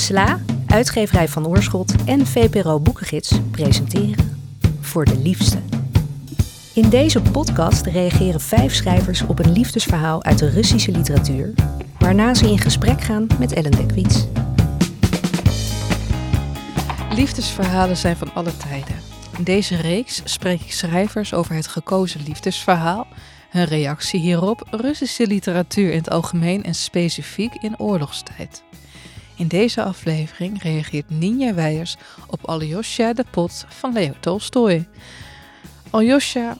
SLA, uitgeverij van Oorschot en VPRO Boekengids presenteren Voor de Liefste. In deze podcast reageren vijf schrijvers op een liefdesverhaal uit de Russische literatuur, waarna ze in gesprek gaan met Ellen Dekwits. Liefdesverhalen zijn van alle tijden. In deze reeks spreek ik schrijvers over het gekozen liefdesverhaal, hun reactie hierop, Russische literatuur in het algemeen en specifiek in oorlogstijd. In deze aflevering reageert Ninja Weijers op Alyosha de Pot van Leo Tolstoy. Alyosha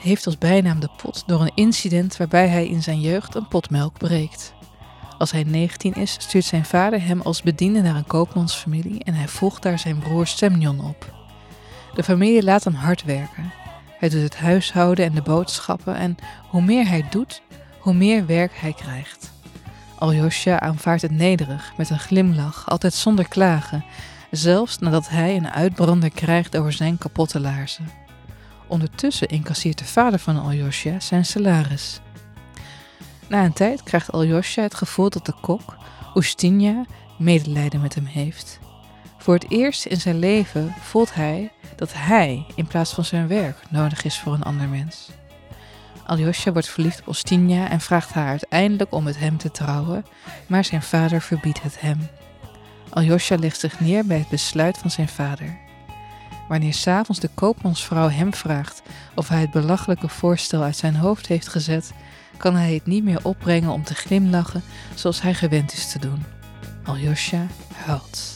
heeft als bijnaam de pot door een incident waarbij hij in zijn jeugd een pot melk breekt. Als hij 19 is, stuurt zijn vader hem als bediende naar een koopmansfamilie en hij volgt daar zijn broer Semyon op. De familie laat hem hard werken. Hij doet het huishouden en de boodschappen en hoe meer hij doet, hoe meer werk hij krijgt. Aljosha aanvaardt het nederig, met een glimlach, altijd zonder klagen, zelfs nadat hij een uitbrander krijgt over zijn kapotte laarzen. Ondertussen incasseert de vader van Aljosha zijn salaris. Na een tijd krijgt Aljosha het gevoel dat de kok, Ustinja, medelijden met hem heeft. Voor het eerst in zijn leven voelt hij dat hij, in plaats van zijn werk, nodig is voor een ander mens. Alyosha wordt verliefd op Ostinja en vraagt haar uiteindelijk om met hem te trouwen, maar zijn vader verbiedt het hem. Alyosha legt zich neer bij het besluit van zijn vader. Wanneer s'avonds de koopmansvrouw hem vraagt of hij het belachelijke voorstel uit zijn hoofd heeft gezet, kan hij het niet meer opbrengen om te glimlachen zoals hij gewend is te doen. Alyosha huilt.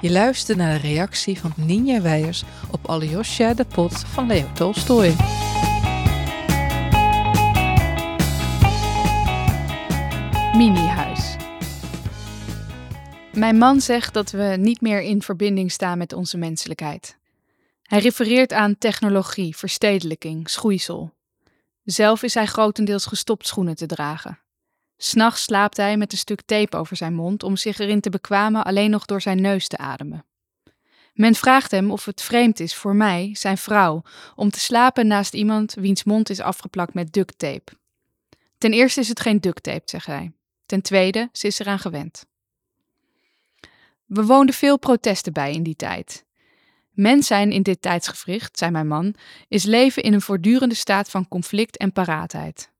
Je luistert naar de reactie van Ninja Weijers op Alyosha de Pot van Leo Tolstoy. Mini-huis. Mijn man zegt dat we niet meer in verbinding staan met onze menselijkheid. Hij refereert aan technologie, verstedelijking, schoeisel. Zelf is hij grotendeels gestopt schoenen te dragen. S'nachts slaapt hij met een stuk tape over zijn mond om zich erin te bekwamen alleen nog door zijn neus te ademen. Men vraagt hem of het vreemd is voor mij, zijn vrouw, om te slapen naast iemand wiens mond is afgeplakt met duct tape. Ten eerste is het geen duct tape, zegt hij. Ten tweede, ze is eraan gewend. We woonden veel protesten bij in die tijd. Mens zijn in dit tijdsgevricht, zei mijn man, is leven in een voortdurende staat van conflict en paraatheid.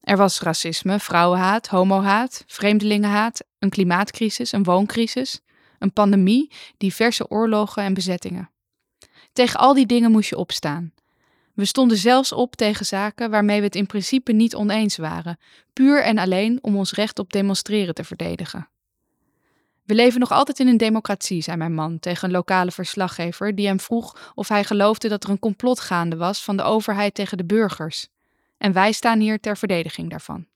Er was racisme, vrouwenhaat, homohaat, vreemdelingenhaat, een klimaatcrisis, een wooncrisis, een pandemie, diverse oorlogen en bezettingen. Tegen al die dingen moest je opstaan. We stonden zelfs op tegen zaken waarmee we het in principe niet oneens waren, puur en alleen om ons recht op demonstreren te verdedigen. We leven nog altijd in een democratie, zei mijn man tegen een lokale verslaggever die hem vroeg of hij geloofde dat er een complot gaande was van de overheid tegen de burgers. En wij staan hier ter verdediging daarvan.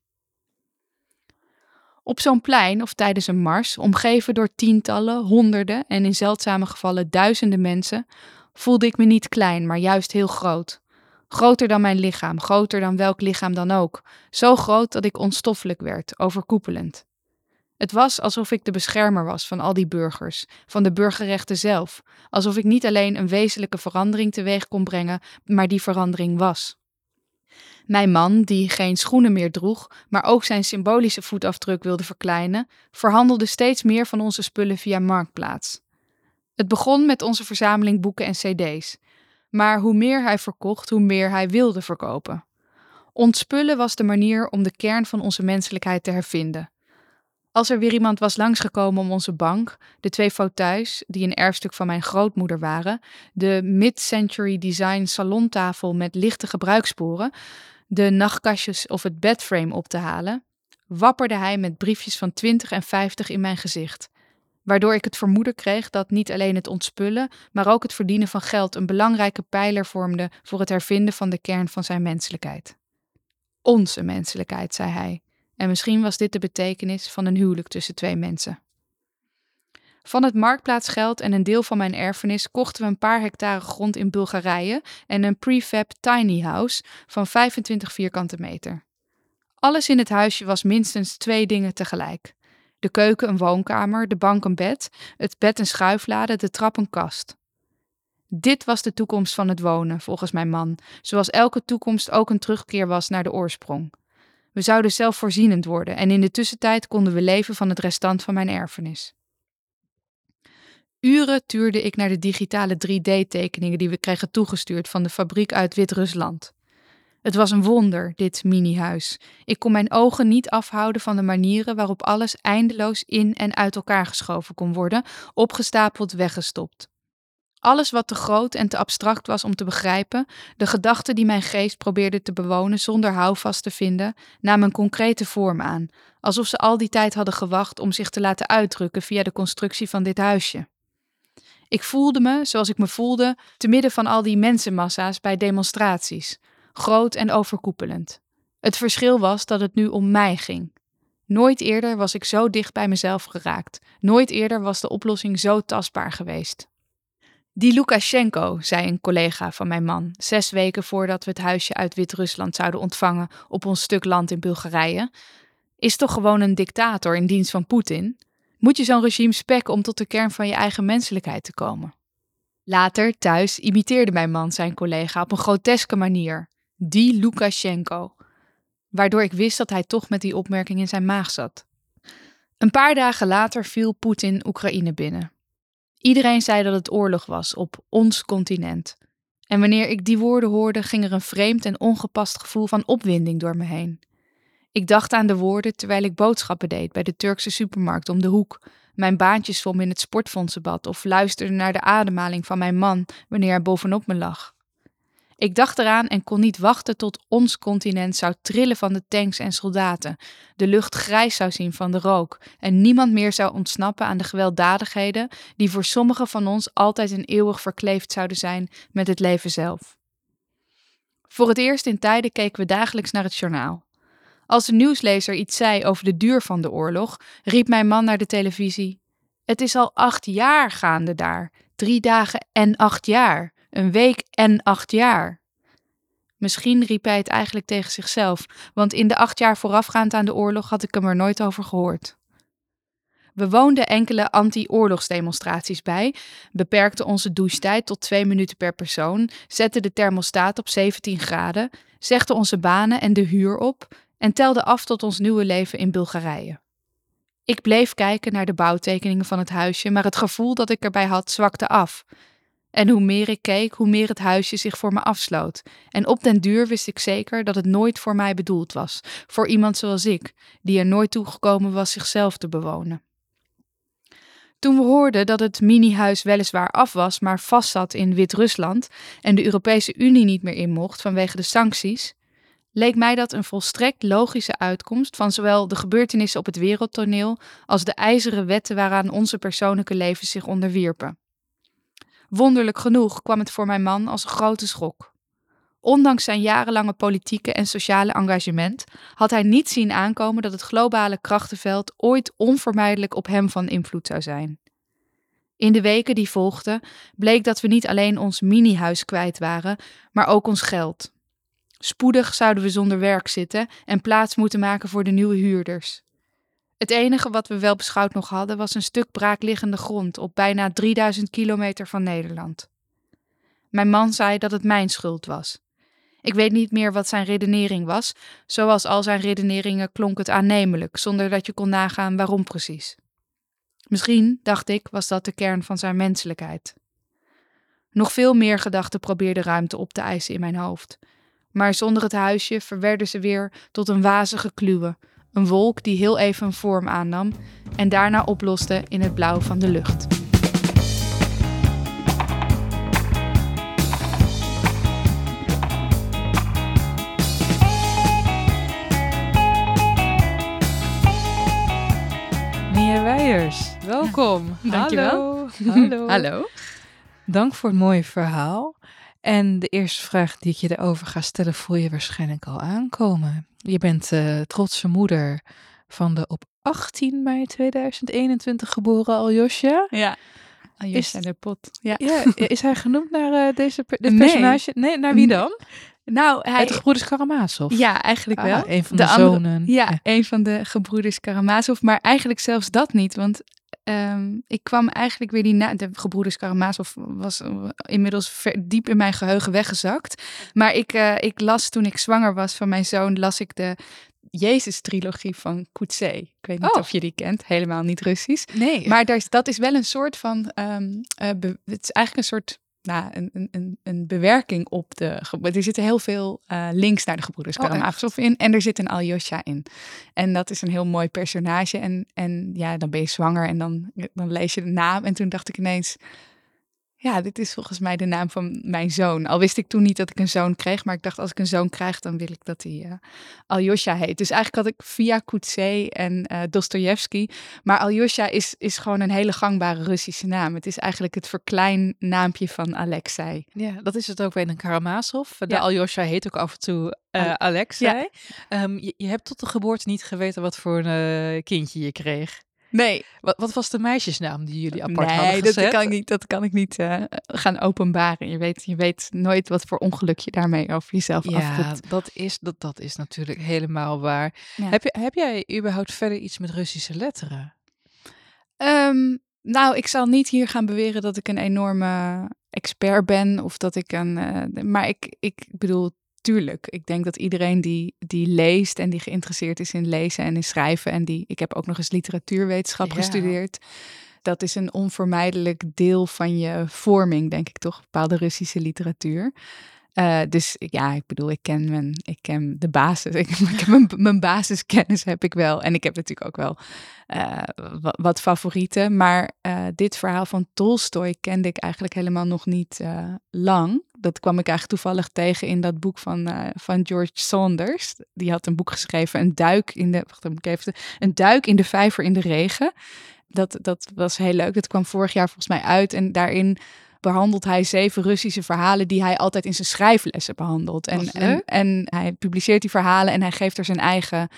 Op zo'n plein of tijdens een mars, omgeven door tientallen, honderden en in zeldzame gevallen duizenden mensen, voelde ik me niet klein, maar juist heel groot. Groter dan mijn lichaam, groter dan welk lichaam dan ook. Zo groot dat ik onstoffelijk werd, overkoepelend. Het was alsof ik de beschermer was van al die burgers, van de burgerrechten zelf, alsof ik niet alleen een wezenlijke verandering teweeg kon brengen, maar die verandering was. Mijn man, die geen schoenen meer droeg, maar ook zijn symbolische voetafdruk wilde verkleinen, verhandelde steeds meer van onze spullen via Marktplaats. Het begon met onze verzameling boeken en CD's. Maar hoe meer hij verkocht, hoe meer hij wilde verkopen. Ontspullen was de manier om de kern van onze menselijkheid te hervinden. Als er weer iemand was langsgekomen om onze bank, de twee fauteuils, die een erfstuk van mijn grootmoeder waren, de mid-century design salontafel met lichte gebruikssporen, de nachtkastjes of het bedframe op te halen, wapperde hij met briefjes van 20 en 50 in mijn gezicht waardoor ik het vermoeden kreeg dat niet alleen het ontspullen, maar ook het verdienen van geld een belangrijke pijler vormde voor het hervinden van de kern van zijn menselijkheid. Onze menselijkheid, zei hij, en misschien was dit de betekenis van een huwelijk tussen twee mensen. Van het marktplaatsgeld en een deel van mijn erfenis kochten we een paar hectare grond in Bulgarije en een prefab tiny house van 25 vierkante meter. Alles in het huisje was minstens twee dingen tegelijk. De keuken een woonkamer, de bank een bed, het bed een schuiflade, de trap een kast. Dit was de toekomst van het wonen, volgens mijn man, zoals elke toekomst ook een terugkeer was naar de oorsprong. We zouden zelfvoorzienend worden en in de tussentijd konden we leven van het restant van mijn erfenis. Uren tuurde ik naar de digitale 3D-tekeningen die we kregen toegestuurd van de fabriek uit Wit-Rusland. Het was een wonder, dit mini-huis. Ik kon mijn ogen niet afhouden van de manieren waarop alles eindeloos in en uit elkaar geschoven kon worden, opgestapeld, weggestopt. Alles wat te groot en te abstract was om te begrijpen, de gedachten die mijn geest probeerde te bewonen zonder houvast te vinden, namen een concrete vorm aan, alsof ze al die tijd hadden gewacht om zich te laten uitdrukken via de constructie van dit huisje. Ik voelde me, zoals ik me voelde, te midden van al die mensenmassa's bij demonstraties, groot en overkoepelend. Het verschil was dat het nu om mij ging. Nooit eerder was ik zo dicht bij mezelf geraakt. Nooit eerder was de oplossing zo tastbaar geweest. Die Lukashenko, zei een collega van mijn man, zes weken voordat we het huisje uit Wit-Rusland zouden ontvangen op ons stuk land in Bulgarije, is toch gewoon een dictator in dienst van Poetin? Moet je zo'n regime spekken om tot de kern van je eigen menselijkheid te komen? Later, thuis, imiteerde mijn man zijn collega op een groteske manier. Die Lukashenko. Waardoor ik wist dat hij toch met die opmerking in zijn maag zat. Een paar dagen later viel Poetin Oekraïne binnen. Iedereen zei dat het oorlog was op ons continent. En wanneer ik die woorden hoorde, ging er een vreemd en ongepast gevoel van opwinding door me heen. Ik dacht aan de woorden terwijl ik boodschappen deed bij de Turkse supermarkt om de hoek, mijn baantjes zwom in het sportfondsenbad of luisterde naar de ademhaling van mijn man wanneer hij bovenop me lag. Ik dacht eraan en kon niet wachten tot ons continent zou trillen van de tanks en soldaten, de lucht grijs zou zien van de rook en niemand meer zou ontsnappen aan de gewelddadigheden die voor sommigen van ons altijd en eeuwig verkleefd zouden zijn met het leven zelf. Voor het eerst in tijden keken we dagelijks naar het journaal. Als de nieuwslezer iets zei over de duur van de oorlog, riep mijn man naar de televisie: Het is al acht jaar gaande daar, drie dagen en acht jaar een week en acht jaar. Misschien riep hij het eigenlijk tegen zichzelf, want in de acht jaar voorafgaand aan de oorlog had ik hem er nooit over gehoord. We woonden enkele anti-oorlogsdemonstraties bij, beperkten onze douchetijd tot twee minuten per persoon, zetten de thermostaat op 17 graden, zegden onze banen en de huur op en telden af tot ons nieuwe leven in Bulgarije. Ik bleef kijken naar de bouwtekeningen van het huisje, maar het gevoel dat ik erbij had zwakte af. En hoe meer ik keek, hoe meer het huisje zich voor me afsloot. En op den duur wist ik zeker dat het nooit voor mij bedoeld was, voor iemand zoals ik, die er nooit toe gekomen was zichzelf te bewonen. Toen we hoorden dat het mini-huis weliswaar af was, maar vastzat in Wit-Rusland en de Europese Unie niet meer in mocht vanwege de sancties, leek mij dat een volstrekt logische uitkomst van zowel de gebeurtenissen op het wereldtoneel als de ijzeren wetten waaraan onze persoonlijke levens zich onderwierpen. Wonderlijk genoeg kwam het voor mijn man als een grote schok. Ondanks zijn jarenlange politieke en sociale engagement had hij niet zien aankomen dat het globale krachtenveld ooit onvermijdelijk op hem van invloed zou zijn. In de weken die volgden bleek dat we niet alleen ons mini-huis kwijt waren, maar ook ons geld. Spoedig zouden we zonder werk zitten en plaats moeten maken voor de nieuwe huurders. Het enige wat we wel beschouwd nog hadden was een stuk braakliggende grond op bijna 3000 kilometer van Nederland. Mijn man zei dat het mijn schuld was. Ik weet niet meer wat zijn redenering was, zoals al zijn redeneringen klonk het aannemelijk, zonder dat je kon nagaan waarom precies. Misschien, dacht ik, was dat de kern van zijn menselijkheid. Nog veel meer gedachten probeerden ruimte op te eisen in mijn hoofd, maar zonder het huisje verwerden ze weer tot een wazige kluwe, een wolk die heel even een vorm aannam en daarna oploste in het blauw van de lucht. Mia Weijers, welkom. Dankjewel. Hallo. Hallo. Hallo. Dank voor het mooie verhaal. En de eerste vraag die ik je erover ga stellen, voel je waarschijnlijk al aankomen. Je bent uh, trotse moeder van de op 18 mei 2021 geboren Aljosja. Ja. Aljosja is, de pot. Ja. ja. Is hij genoemd naar uh, deze dit personage? Nee, naar wie dan? Nou, hij... Uit de gebroeders Karamazov? Ja, eigenlijk wel. Ah, een van de, de zonen. Andere, ja, ja, een van de gebroeders Karamazov. Maar eigenlijk zelfs dat niet, want Um, ik kwam eigenlijk weer die na de gebroeders Karamazov was inmiddels ver, diep in mijn geheugen weggezakt. Maar ik, uh, ik las toen ik zwanger was van mijn zoon, las ik de Jezus-trilogie van Kutse. Ik weet niet Oh. of je die kent, helemaal niet Russisch. Nee. Maar daar is, dat is wel een soort van, ehm, eh, het is eigenlijk een soort, nou, een, een, een, bewerking op de, er zitten heel veel eh, links naar de gebroeders Oh, Karamazov in en er zit een Aljosha in. En dat is een heel mooi personage en, en ja, dan ben je zwanger en dan, dan lees je de naam en toen dacht ik ineens, ja, dit is volgens mij de naam van mijn zoon. Al wist ik toen niet dat ik een zoon kreeg, maar ik dacht als ik een zoon krijg, dan wil ik dat hij eh, Aljosha heet. Dus eigenlijk had ik via Kutse en eh Dostoevsky maar Aljosha is, is gewoon een hele gangbare Russische naam. Het is eigenlijk het verkleinnaampje van Alexei. Ja, dat is het ook bij een Karamazov. De Ja. Aljosha heet ook af en toe Al- Alexei. Ehm, je, je hebt tot de geboorte niet geweten wat voor een kindje je kreeg. Nee, Wat, wat was de meisjesnaam die jullie apart nee hadden dat gezet? kan ik niet, dat kan ik niet eh, gaan openbaren. Je weet, je weet nooit wat voor ongeluk je daarmee over jezelf Ja, dat is, dat, dat is natuurlijk helemaal waar. Ja. Heb, je, heb jij überhaupt verder iets met Russische letteren? Ehm, nou, ik zal niet hier gaan beweren dat ik een enorme expert ben of dat ik een. eh, maar ik, ik bedoel, tuurlijk. Ik denk dat iedereen die, die leest en die geïnteresseerd is in lezen en in schrijven en die. Ik heb ook nog eens literatuurwetenschap Ja. gestudeerd. Dat is een onvermijdelijk deel van je vorming, denk ik toch, bepaalde Russische literatuur. Eh, dus ja, ik bedoel, ik ken mijn, ik ken de basis. Ik, heb mijn, basiskennis heb ik wel. En ik heb natuurlijk ook wel eh, wa- wat favorieten. Maar eh, dit verhaal van Tolstoy kende ik eigenlijk helemaal nog niet lang. Dat kwam ik eigenlijk toevallig tegen in dat boek van, van George Saunders. Die had een boek geschreven, een duik in de, wacht, even, een duik in de vijver in de regen. Dat, dat was heel leuk. Dat kwam vorig jaar volgens mij uit. En daarin behandelt hij zeven Russische verhalen die hij altijd in zijn schrijflessen behandelt. En, en, en hij publiceert die verhalen en hij geeft er zijn eigen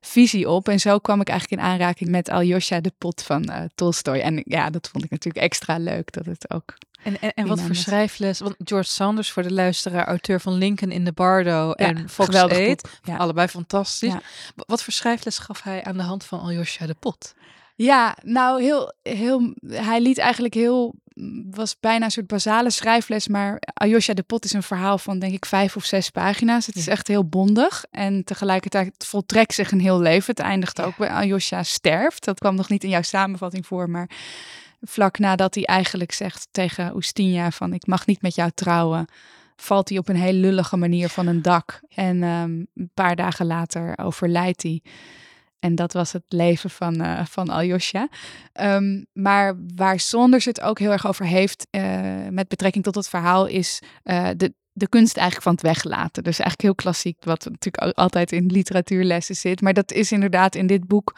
visie op. En zo kwam ik eigenlijk in aanraking met Aljosha de Pot van eh Tolstoy. En ja, dat vond ik natuurlijk extra leuk dat het ook. En, en, en wat voor schrijfles? Want George Sanders, voor de luisteraar, auteur van Lincoln in the Bardo en Fox geweldig 8. boek. Ja. Allebei fantastisch. Ja. Wa- Wat voor schrijfles gaf hij aan de hand van Aljosha de Pot? Ja, nou heel, heel, hij liet eigenlijk heel, was bijna een soort basale schrijfles, maar Aljosha de Pot is een verhaal van denk ik vijf of zes pagina's. Het is Ja. echt heel bondig en tegelijkertijd voltrekt zich een heel leven. Het eindigt Ja. ook bij Aljosha sterft. Dat kwam nog niet in jouw samenvatting voor, maar vlak nadat hij eigenlijk zegt tegen Oestinja van ik mag niet met jou trouwen, valt hij op een heel lullige manier van een dak. En ehm, een paar dagen later overlijdt hij. En dat was het leven van, eh, van Aljosha. Ehm, maar waar Saunders het ook heel erg over heeft eh, met betrekking tot het verhaal is eh, de, de kunst eigenlijk van het weglaten. Dus eigenlijk heel klassiek, wat natuurlijk altijd in literatuurlessen zit. Maar dat is inderdaad in dit boek,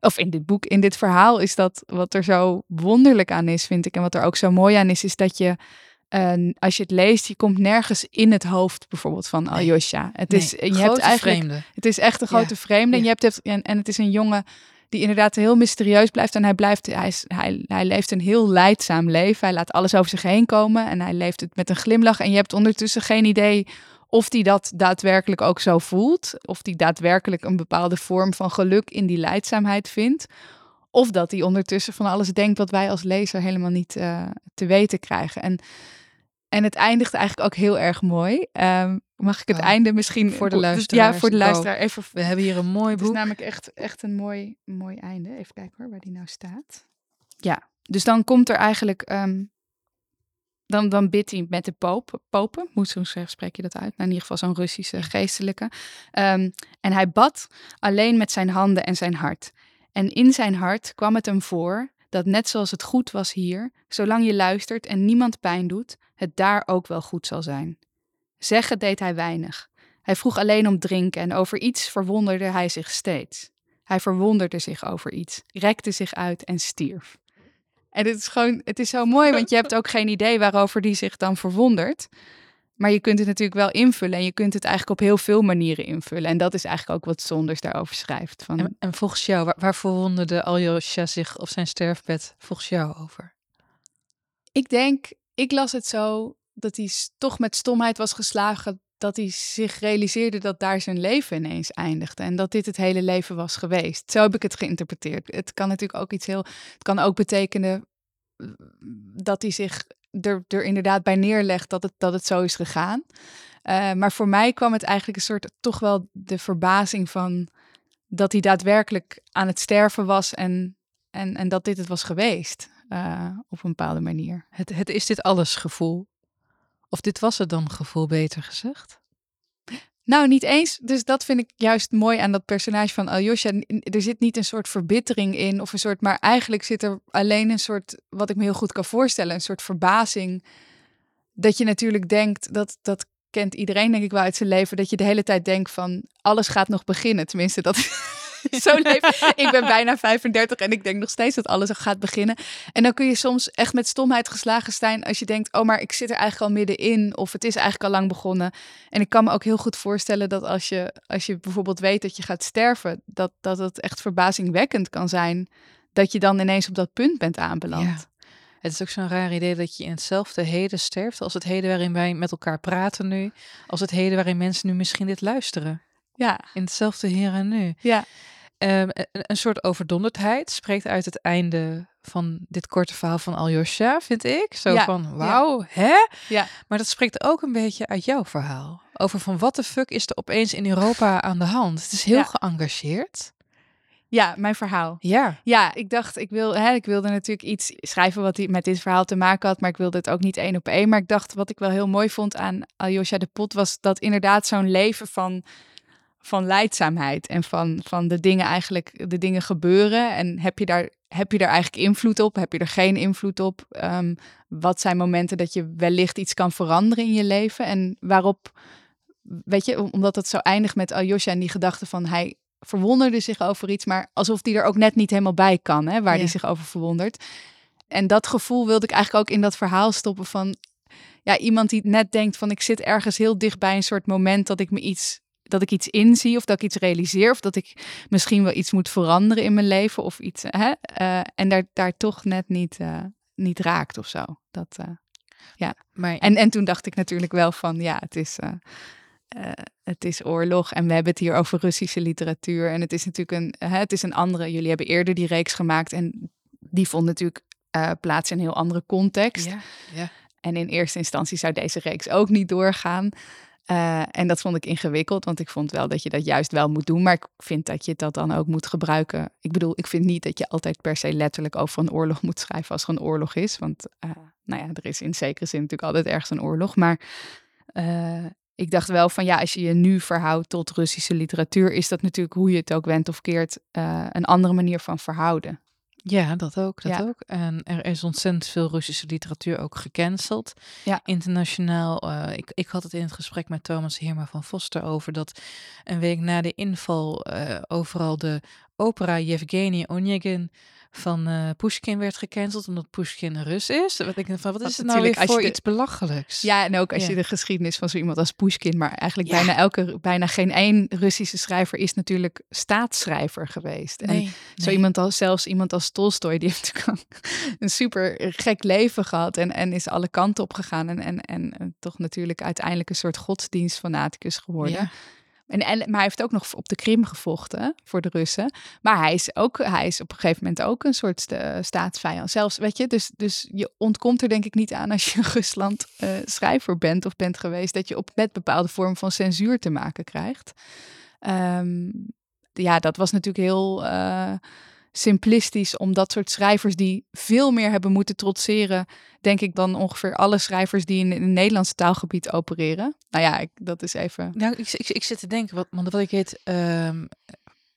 of in dit boek, in dit verhaal is dat wat er zo wonderlijk aan is, vind ik. En wat er ook zo mooi aan is, is dat je eh, als je het leest, je komt nergens in het hoofd bijvoorbeeld van Nee. Aljosha. Het is, en je grote hebt eigenlijk vreemde. het is echt een Ja. grote vreemde. En, je hebt het, en, en het is een jongen die inderdaad heel mysterieus blijft. En hij, blijft, hij, is, hij, hij leeft een heel leidzaam leven. Hij laat alles over zich heen komen. En hij leeft het met een glimlach. En je hebt ondertussen geen idee of hij dat daadwerkelijk ook zo voelt. Of hij daadwerkelijk een bepaalde vorm van geluk in die leidzaamheid vindt. Of dat hij ondertussen van alles denkt wat wij als lezer helemaal niet eh, te weten krijgen. En, en het eindigt eigenlijk ook heel erg mooi. Ehm, mag ik het Oh, einde misschien... voor de Ja, luisteraars. voor de Go. luisteraar. Even We hebben hier een mooi het is boek. namelijk echt, echt een mooi, mooi einde. Even kijken hoor, waar die nou staat. Ja, dus dan komt er eigenlijk... ehm, dan, dan bidt hij met de poop, popen, moet zo zeggen, spreek je dat uit? Nou, in ieder geval zo'n Russische geestelijke. Ehm, en hij bad alleen met zijn handen en zijn hart. En in zijn hart kwam het hem voor dat net zoals het goed was hier, zolang je luistert en niemand pijn doet, het daar ook wel goed zal zijn. Zeggen deed hij weinig. Hij vroeg alleen om drinken en over iets verwonderde hij zich steeds. Hij verwonderde zich over iets, rekte zich uit en stierf. En het is gewoon, het is zo mooi, want je hebt ook geen idee waarover die zich dan verwondert. Maar je kunt het natuurlijk wel invullen en je kunt het eigenlijk op heel veel manieren invullen. En dat is eigenlijk ook wat Sonders daarover schrijft. Van, En, en volgens jou, waar, waar verwonderde Aljosha zich op zijn sterfbed volgens jou over? Ik denk, ik las het zo dat hij toch met stomheid was geslagen. Dat hij zich realiseerde dat daar zijn leven ineens eindigde. En dat dit het hele leven was geweest. Zo heb ik het geïnterpreteerd. Het kan natuurlijk ook iets heel. Het kan ook betekenen eh, dat hij zich er, er inderdaad bij neerlegt dat het, dat het zo is gegaan. Uh, maar voor mij kwam het eigenlijk een soort toch wel de verbazing van dat hij daadwerkelijk aan het sterven was en, en, en dat dit het was geweest. Uh, op een bepaalde manier. Het, het is dit alles gevoel. Of dit was het dan gevoel, beter gezegd? Nou, niet eens. Dus dat vind ik juist mooi aan dat personage van Aljosha. Er zit niet een soort verbittering in of een soort, maar eigenlijk zit er alleen een soort, wat ik me heel goed kan voorstellen, een soort verbazing. Dat je natuurlijk denkt, dat, dat kent iedereen denk ik wel uit zijn leven, dat je de hele tijd denkt van alles gaat nog beginnen. Tenminste, dat zo leef ik. ben bijna 35 en ik denk nog steeds dat alles gaat beginnen. En dan kun je soms echt met stomheid geslagen zijn als je denkt, oh maar ik zit er eigenlijk al middenin of het is eigenlijk al lang begonnen. En ik kan me ook heel goed voorstellen dat als je, als je bijvoorbeeld weet dat je gaat sterven, dat, dat het echt verbazingwekkend kan zijn dat je dan ineens op dat punt bent aanbeland. Het is ook zo'n raar idee dat je in hetzelfde heden sterft als het heden waarin wij met elkaar praten nu, als het heden waarin mensen nu misschien dit luisteren. Ja. In hetzelfde hier en nu. Ja. Um, een, soort overdonderdheid spreekt uit het einde van dit korte verhaal van Aljosha, vind ik. Zo van, wauw, ja. hè? Ja. Maar dat spreekt ook een beetje uit jouw verhaal. Over van, wat de fuck is er opeens in Europa aan de hand? Het is heel geëngageerd. Ja, mijn verhaal. Ja. Ja, ik dacht, ik, wil, hè, ik wilde natuurlijk iets schrijven wat met dit verhaal te maken had, maar ik wilde het ook niet één op één. Maar ik dacht, wat ik wel heel mooi vond aan Aljosha de Pot, was dat inderdaad zo'n leven van van leidzaamheid en van, van de dingen eigenlijk, de dingen gebeuren. En heb je daar, heb je daar eigenlijk invloed op? Heb je er geen invloed op? Um, wat zijn momenten dat je wellicht iets kan veranderen in je leven? En waarop, weet je, omdat het zo eindigt met Aljosha en die gedachte van hij verwonderde zich over iets, maar alsof die er ook net niet helemaal bij kan, hè, waar hij zich over verwondert. En dat gevoel wilde ik eigenlijk ook in dat verhaal stoppen van ja, iemand die net denkt van ik zit ergens heel dicht bij een soort moment dat ik me iets dat ik iets inzie of dat ik iets realiseer of dat ik misschien wel iets moet veranderen in mijn leven of iets. Hè? Uh, en daar, daar toch net niet, uh, niet raakt of zo. Dat, uh, ja. Maar... En, en toen dacht ik natuurlijk wel van ja, het is. het is oorlog en we hebben het hier over Russische literatuur. En het is natuurlijk een, hè, het is een andere. Jullie hebben eerder die reeks gemaakt en die vond natuurlijk plaats in een heel andere context. Ja, ja. En in eerste instantie zou deze reeks ook niet doorgaan. Uh, en dat vond ik ingewikkeld, want ik vond wel dat je dat juist wel moet doen. Maar ik vind dat je dat dan ook moet gebruiken. Ik bedoel, ik vind niet dat je altijd per se letterlijk over een oorlog moet schrijven als er een oorlog is. Want uh, nou ja, er is in zekere zin natuurlijk altijd ergens een oorlog. Maar uh, ik dacht wel van ja, als je je nu verhoudt tot Russische literatuur, is dat natuurlijk hoe je het ook went of keert een andere manier van verhouden. Ja, dat ook. Dat ook. En er is ontzettend veel Russische literatuur ook gecanceld. Ja. Internationaal. Uh, ik, ik had het in het gesprek met Thomas Heerma van Foster over dat een week na de inval uh, overal de opera Yevgeny Onegin van uh, Pushkin werd gecanceld omdat Pushkin Rus is. Wat ik van, wat is het nou weer voor iets belachelijks? Ja, en ook als je de geschiedenis van zo iemand als Pushkin, maar eigenlijk bijna elke, bijna geen één Russische schrijver is natuurlijk staatsschrijver geweest. Nee, en zo iemand als zelfs iemand als Tolstoy, die heeft een super gek leven gehad en, en is alle kanten op gegaan en, en, en toch natuurlijk uiteindelijk een soort godsdienstfanaticus geworden. Ja. En, maar hij heeft ook nog op de Krim gevochten voor de Russen. Maar hij is, ook, hij is op een gegeven moment ook een soort uh, staatsvijand. Zelfs, weet je, dus, dus je ontkomt er denk ik niet aan als je Rusland uh, schrijver bent of bent geweest, dat je op met bepaalde vorm van censuur te maken krijgt. Um, ja, dat was natuurlijk heel. Uh, simplistisch om dat soort schrijvers die veel meer hebben moeten trotseren, denk ik, dan ongeveer alle schrijvers die in, het Nederlandse taalgebied opereren. Nou ja, ik, dat is even. Nou, ik, ik, ik zit te denken, wat, want wat ik heet, um,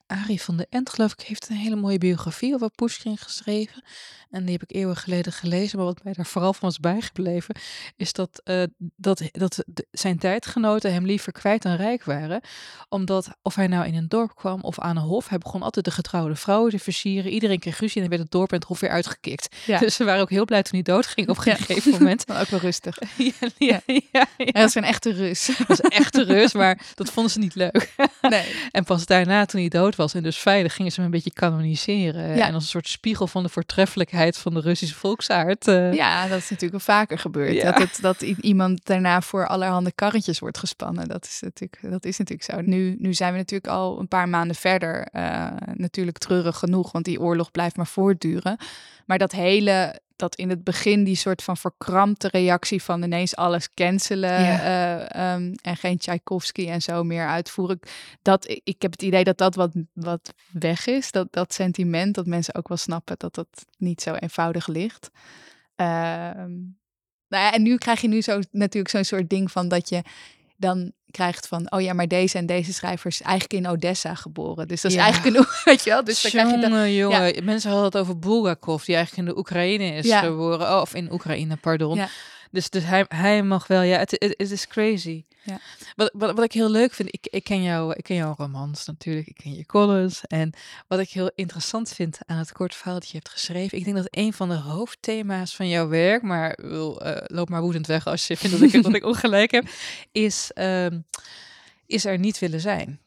Arie van de End, geloof ik, heeft een hele mooie biografie over Pushkin geschreven. En die heb ik eeuwen geleden gelezen. Maar wat mij daar vooral van was bijgebleven, is dat, uh, dat, dat zijn tijdgenoten hem liever kwijt dan rijk waren. Omdat of hij nou in een dorp kwam of aan een hof, hij begon altijd de getrouwde vrouwen te versieren. Iedereen kreeg ruzie en dan werd het dorp en het hof weer uitgekikt. Ja. Dus ze waren ook heel blij toen hij doodging op een gegeven moment. Maar ook wel rustig. ja, ja, ja, ja. Dat is een echte Rus. Dat was een echte Rus, maar dat vonden ze niet leuk. Nee. En pas daarna, toen hij dood was en dus veilig, gingen ze hem een beetje kanoniseren. Ja. En als een soort spiegel van de voortreffelijkheid van de Russische volksaard. uh, Ja, dat is natuurlijk wel vaker gebeurd. Ja. Dat, het, dat iemand daarna voor allerhande karretjes wordt gespannen. Dat is natuurlijk, dat is natuurlijk zo. Nu, nu zijn we natuurlijk al een paar maanden verder. eh, natuurlijk treurig genoeg, want die oorlog blijft maar voortduren. Maar dat hele dat in het begin die soort van verkrampte reactie van ineens alles cancelen Ja. eh, ehm, en geen Tchaikovsky en zo meer uitvoeren. Dat, ik- ik heb het idee dat dat wat, wat weg is. Dat, dat sentiment, dat mensen ook wel snappen dat dat niet zo eenvoudig ligt. Ehm, nou ja, en nu krijg je nu zo, natuurlijk zo'n soort ding van dat je dan krijgt van, oh ja, maar deze en deze schrijver is eigenlijk in Odessa geboren. Dus dat is Ja. eigenlijk een, weet je wel. Dus dan krijg je dan, jongen, jongen. Mensen hadden het over Bulgakov, die eigenlijk in de Oekraïne is Ja. geboren. Oh, of in Oekraïne, pardon. Dus, dus hij, hij mag wel, ja, het, het, het is crazy. Ja. Wat, wat, wat ik heel leuk vind, ik, ik, ken jou, ik ken jouw romans natuurlijk, ik ken je columns. En wat ik heel interessant vind aan het kort verhaal dat je hebt geschreven, ik denk dat een van de hoofdthema's van jouw werk, maar wil, eh, loop maar woedend weg als je vindt dat ik, dat ik ongelijk heb, is, ehm, is er niet willen zijn.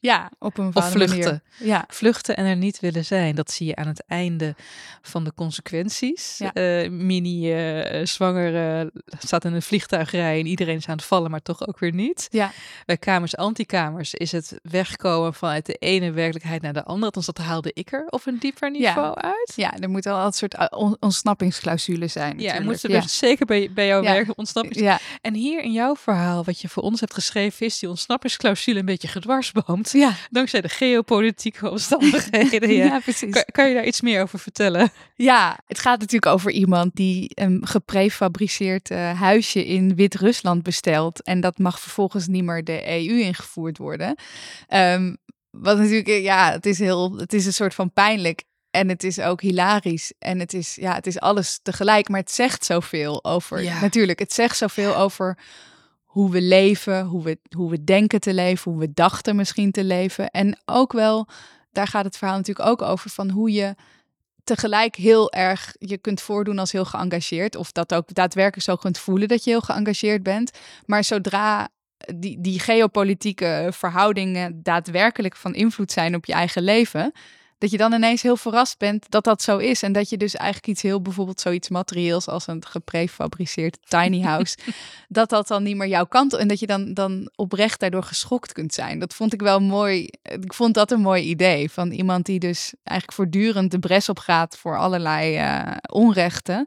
Ja, op een Of vluchten. manier. Ja, Vluchten en er niet willen zijn. Dat zie je aan het einde van de consequenties. Ja. Eh, Mini eh, zwanger eh, staat in een vliegtuigrij en iedereen is aan het vallen, maar toch ook weer niet. Ja. Bij kamers, antikamers is het wegkomen vanuit de ene werkelijkheid naar de andere. Althans, dat haalde ik er op een dieper niveau uit. ja, er moet wel een soort uh, on- ontsnappingsclausule zijn. Ja, en natuurlijk. moesten er zeker bij, bij jouw Ja. werk ontsnappings... Ja, En hier in jouw verhaal, wat je voor ons hebt geschreven, is die ontsnappingsclausule een beetje gedwarsboomd. Ja. Dankzij de geopolitieke omstandigheden. ja. ja. precies. Kan, kan je daar iets meer over vertellen? Ja, het gaat natuurlijk over iemand die een geprefabriceerd eh, huisje in Wit-Rusland bestelt. En dat mag vervolgens niet meer de EU ingevoerd worden. Ehm, wat natuurlijk, eh, ja, het is, heel, het is een soort van pijnlijk. En het is ook hilarisch. En het is, ja, het is alles tegelijk. Maar het zegt zoveel over. Ja. Natuurlijk, het zegt zoveel over hoe we leven, hoe we, hoe we denken te leven, hoe we dachten misschien te leven. En ook wel, daar gaat het verhaal natuurlijk ook over, van hoe je tegelijk heel erg je kunt voordoen als heel geëngageerd. Of dat ook daadwerkelijk zo kunt voelen dat je heel geëngageerd bent. Maar zodra die, die geopolitieke verhoudingen daadwerkelijk van invloed zijn op je eigen leven. Dat je dan ineens heel verrast bent dat dat zo is. En dat je dus eigenlijk iets heel, bijvoorbeeld zoiets materieels als een geprefabriceerd tiny house. dat dat dan niet meer jouw kant. En dat je dan, dan oprecht daardoor geschokt kunt zijn. Dat vond ik wel mooi. Ik vond dat een mooi idee. Van iemand die dus eigenlijk voortdurend de bres op gaat voor allerlei eh, onrechten.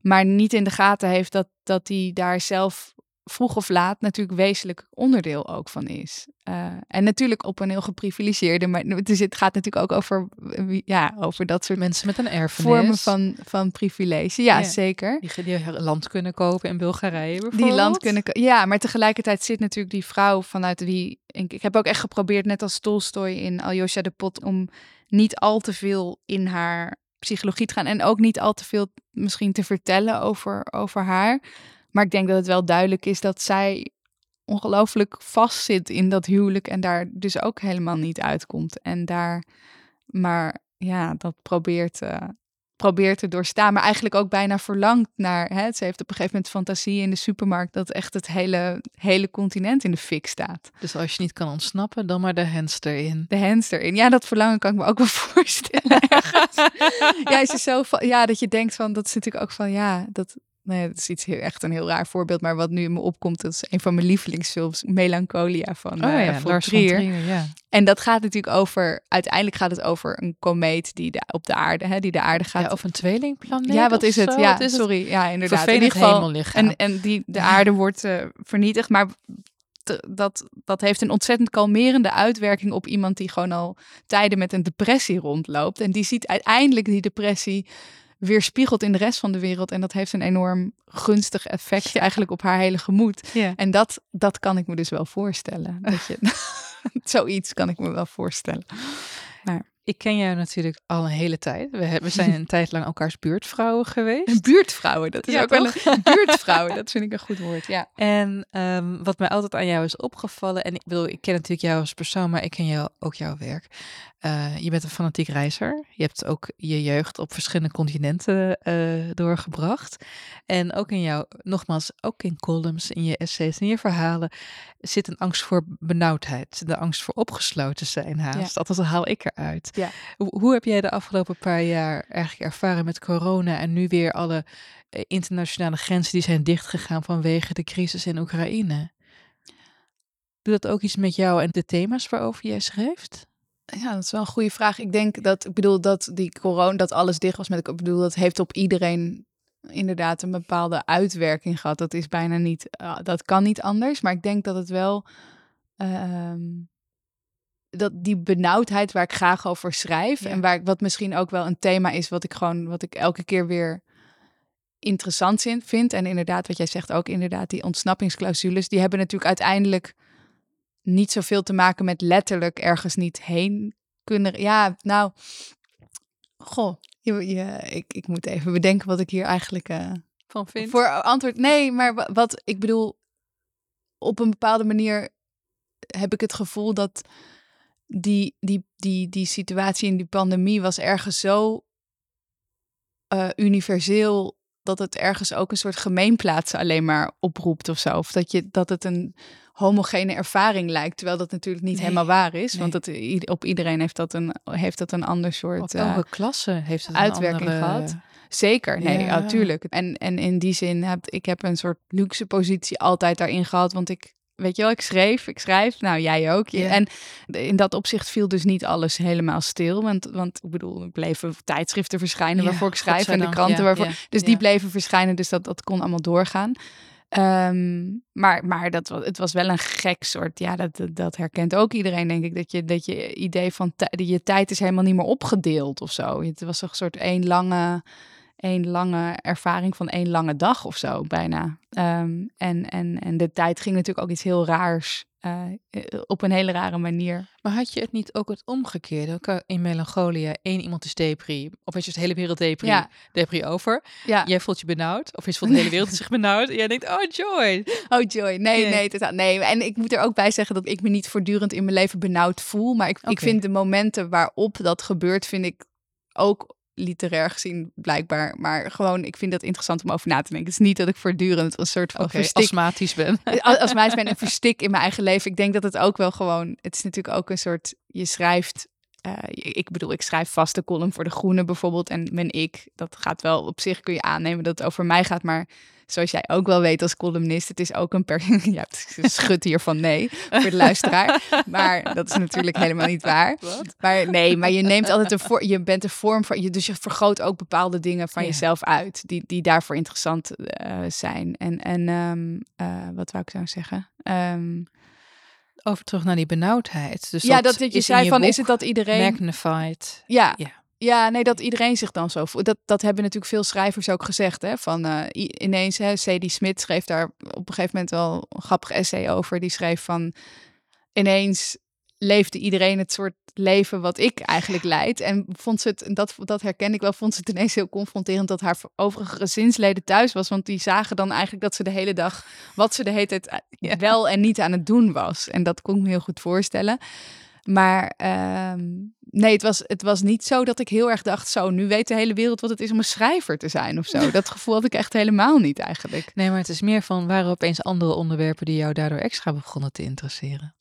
Maar niet in de gaten heeft dat, dat hij daar zelf vroeg of laat natuurlijk wezenlijk onderdeel ook van is. Eh, en natuurlijk op een heel geprivilegeerde, maar het, is, het gaat natuurlijk ook over, eh, ja, over dat soort Mensen met een erfenis. vormen van, van privilege. Ja, Ja. zeker. Die, die land kunnen kopen in Bulgarije bijvoorbeeld. Die land kunnen. Ja, maar tegelijkertijd zit natuurlijk die vrouw vanuit wie. Ik, ik heb ook echt geprobeerd, net als Tolstoy in Aljosha de Pot, om niet al te veel in haar psychologie te gaan. En ook niet al te veel misschien te vertellen over, over haar. Maar ik denk dat het wel duidelijk is dat zij ongelooflijk vastzit in dat huwelijk en daar dus ook helemaal niet uitkomt. En daar maar ja, dat probeert, eh, probeert te doorstaan. Maar eigenlijk ook bijna verlangt naar. Hè, ze heeft op een gegeven moment fantasie in de supermarkt dat echt het hele, hele continent in de fik staat. Dus als je niet kan ontsnappen, dan maar de hamster in. De hamster in. Ja, dat verlangen kan ik me ook wel voorstellen. ja, is zo van, ja, dat je denkt van, dat is natuurlijk ook van, ja, dat, nee, dat is iets heel, echt een heel raar voorbeeld. Maar wat nu in me opkomt, dat is een van mijn lievelingsfilms, Melancholia van, Oh ja, van Lars van Trier. Trier, ja. En dat gaat natuurlijk over, uiteindelijk gaat het over een komeet die de, op de aarde, hè, die de aarde gaat. ja. Of een tweelingplaneet ja, wat is het? zo. Ja, het? sorry. Ja, inderdaad. In Vervelend ieder geval, hemellichaam. en, en die, de aarde wordt eh, vernietigd, maar dat, dat heeft een ontzettend kalmerende uitwerking op iemand die gewoon al tijden met een depressie rondloopt. En die ziet uiteindelijk die depressie weerspiegeld in de rest van de wereld. En dat heeft een enorm gunstig effect eigenlijk op haar hele gemoed. Ja. En dat, dat kan ik me dus wel voorstellen. Dat je, zoiets kan ik me wel voorstellen. Ik ken jou natuurlijk al een hele tijd. We, hebben- we zijn een tijd lang elkaars buurtvrouwen geweest. Buurtvrouwen, dat is Ja, ook wel een buurtvrouwen. Dat vind ik een goed woord, ja. En ehm, wat mij altijd aan jou is opgevallen, en ik bedoel, ik ken natuurlijk jou als persoon, maar ik ken jou, ook jouw werk. Eh, je bent een fanatiek reizer. Je hebt ook je jeugd op verschillende continenten eh, doorgebracht. En ook in jou, nogmaals, ook in columns, in je essays, in je verhalen, zit een angst voor benauwdheid. De angst voor opgesloten zijn haast. Althans, dat haal ik eruit. Ja. Hoe, hoe heb jij de afgelopen paar jaar eigenlijk ervaren met corona en nu weer alle eh, internationale grenzen die zijn dichtgegaan vanwege de crisis in Oekraïne? Doet dat ook iets met jou en de thema's waarover jij schrijft? Ja, dat is wel een goede vraag. Ik denk dat, ik bedoel, dat die corona, dat alles dicht was met, ik bedoel, dat heeft op iedereen inderdaad een bepaalde uitwerking gehad. Dat is bijna niet, uh, dat kan niet anders. Maar ik denk dat het wel, uh, dat die benauwdheid waar ik graag over schrijf ja. en waar wat misschien ook wel een thema is wat ik gewoon, wat ik elke keer weer interessant vind. En inderdaad, wat jij zegt ook, inderdaad, die ontsnappingsclausules, die hebben natuurlijk uiteindelijk niet zoveel te maken met letterlijk ergens niet heen kunnen. Ja, nou, goh, je, je, ik, ik moet even bedenken wat ik hier eigenlijk uh, van vind. Voor antwoord, nee, maar wat ik bedoel, op een bepaalde manier heb ik het gevoel dat die, die, die, die situatie in die pandemie was ergens zo uh, universeel dat het ergens ook een soort gemeenplaats alleen maar oproept of zo. Of dat, je, dat het een homogene ervaring lijkt. Terwijl dat natuurlijk niet helemaal waar is. Want het, op iedereen heeft dat een, heeft dat een ander soort... Op elke uh, klasse heeft het uitwerking andere... gehad. Zeker, nee, ja. natuurlijk. En, en in die zin heb ik heb een soort luxe positie altijd daarin gehad. Want ik weet je wel, ik schreef, ik schrijf, nou jij ook. En in dat opzicht viel dus niet alles helemaal stil. Want, want ik bedoel, er bleven tijdschriften verschijnen waarvoor ik schrijf en de kranten waarvoor. Dus die bleven verschijnen, dus dat, dat kon allemaal doorgaan. Um, maar maar dat, het was wel een gek soort, ja, dat, dat herkent ook iedereen, denk ik. Dat je, dat je idee van je tijd is helemaal niet meer opgedeeld of zo. Het was een soort één lange één lange ervaring van één lange dag of zo, bijna. Um, en, en, en de tijd ging natuurlijk ook iets heel raars op een hele rare manier. Maar had je het niet ook het omgekeerde? In melancholia, één iemand is depri, of is je de hele wereld depri, ja. depri over. Ja. Jij voelt je benauwd, of is voelt de hele wereld zich benauwd. En jij denkt, oh joy. Oh joy, nee, nee, nee, totaal, nee. En ik moet er ook bij zeggen dat ik me niet voortdurend in mijn leven benauwd voel. Maar ik, okay. ik vind de momenten waarop dat gebeurt, vind ik ook literair gezien blijkbaar. Maar gewoon, ik vind dat interessant om over na te denken. Het is niet dat ik voortdurend een soort van okay, verstik... astmatisch ben. astmatisch ben en verstik in mijn eigen leven. Ik denk dat het ook wel gewoon... Het is natuurlijk ook een soort... Je schrijft... Uh, ik bedoel, ik schrijf vaste column voor De Groene bijvoorbeeld. En mijn ik, dat gaat wel op zich kun je aannemen dat het over mij gaat. Maar zoals jij ook wel weet als columnist, het is ook een per... Ja, schud hier van nee voor de luisteraar. Maar dat is natuurlijk helemaal niet waar. Maar nee, maar je neemt altijd een je bent een vorm van, je, dus je vergroot ook bepaalde dingen van jezelf uit, die, die daarvoor interessant uh, zijn. En, en um, uh, wat wou ik nou zeggen? Um, over terug naar die benauwdheid. Dus ja, dat, dat je zei van, is het dat iedereen... Magnified. Ja, ja. Ja, nee, dat iedereen zich dan zo voelt. Dat, dat hebben natuurlijk veel schrijvers ook gezegd. Hè? Van uh, ineens, hè, C.D. Smit schreef daar op een gegeven moment wel een grappig essay over. Die schreef van ineens leefde iedereen het soort leven wat ik eigenlijk leid. En vond ze het, en dat, dat herken ik wel, vond ze het ineens heel confronterend dat haar overige gezinsleden thuis was. Want die zagen dan eigenlijk dat ze de hele dag, wat ze de hele tijd ja. wel en niet aan het doen was. En dat kon ik me heel goed voorstellen. Maar um, nee, het was, het was niet zo dat ik heel erg dacht: zo, nu weet de hele wereld wat het is om een schrijver te zijn of zo. Dat gevoel had ik echt helemaal niet eigenlijk. Nee, maar het is meer van: waren opeens andere onderwerpen die jou daardoor extra begonnen te interesseren?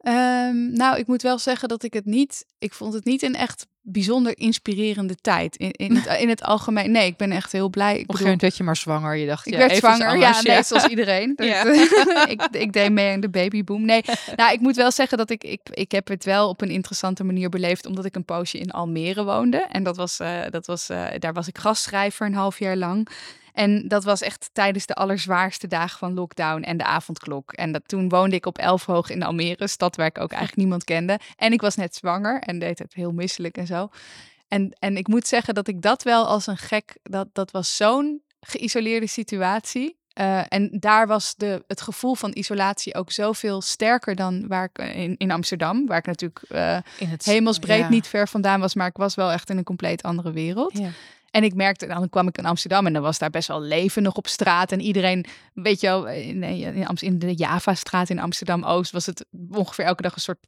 Um, nou, ik moet wel zeggen dat ik het niet. Ik vond het niet een echt bijzonder inspirerende tijd. In, in, het, in het algemeen. Nee, ik ben echt heel blij. Ik bedoel, werd je maar zwanger. Je dacht, ik ja, werd even zwanger. Anders, ja, nee, zoals iedereen. Ja. ik, ik deed mee aan de babyboom. Nee, nou, ik moet wel zeggen dat ik, ik, ik heb het wel op een interessante manier beleefd. Omdat ik een poosje in Almere woonde. En dat was, uh, dat was, uh, daar was ik gastschrijver een half jaar lang. En dat was echt tijdens de allerzwaarste dagen van lockdown en de avondklok. En dat, toen woonde ik op Elfhoog in Almere, stad waar ik ook eigenlijk niemand kende. En ik was net zwanger en deed het heel misselijk en zo. En, en ik moet zeggen dat ik dat wel als een gek, dat, dat was zo'n geïsoleerde situatie. Uh, en daar was de, het gevoel van isolatie ook zoveel sterker dan waar ik in, in Amsterdam, waar ik natuurlijk uh, in het, hemelsbreed ja. niet ver vandaan was, maar ik was wel echt in een compleet andere wereld. Ja. En ik merkte, dan kwam ik in Amsterdam en dan was daar best wel leven nog op straat. En iedereen, weet je wel, in, in, in de Java-straat in Amsterdam-Oost was het ongeveer elke dag een soort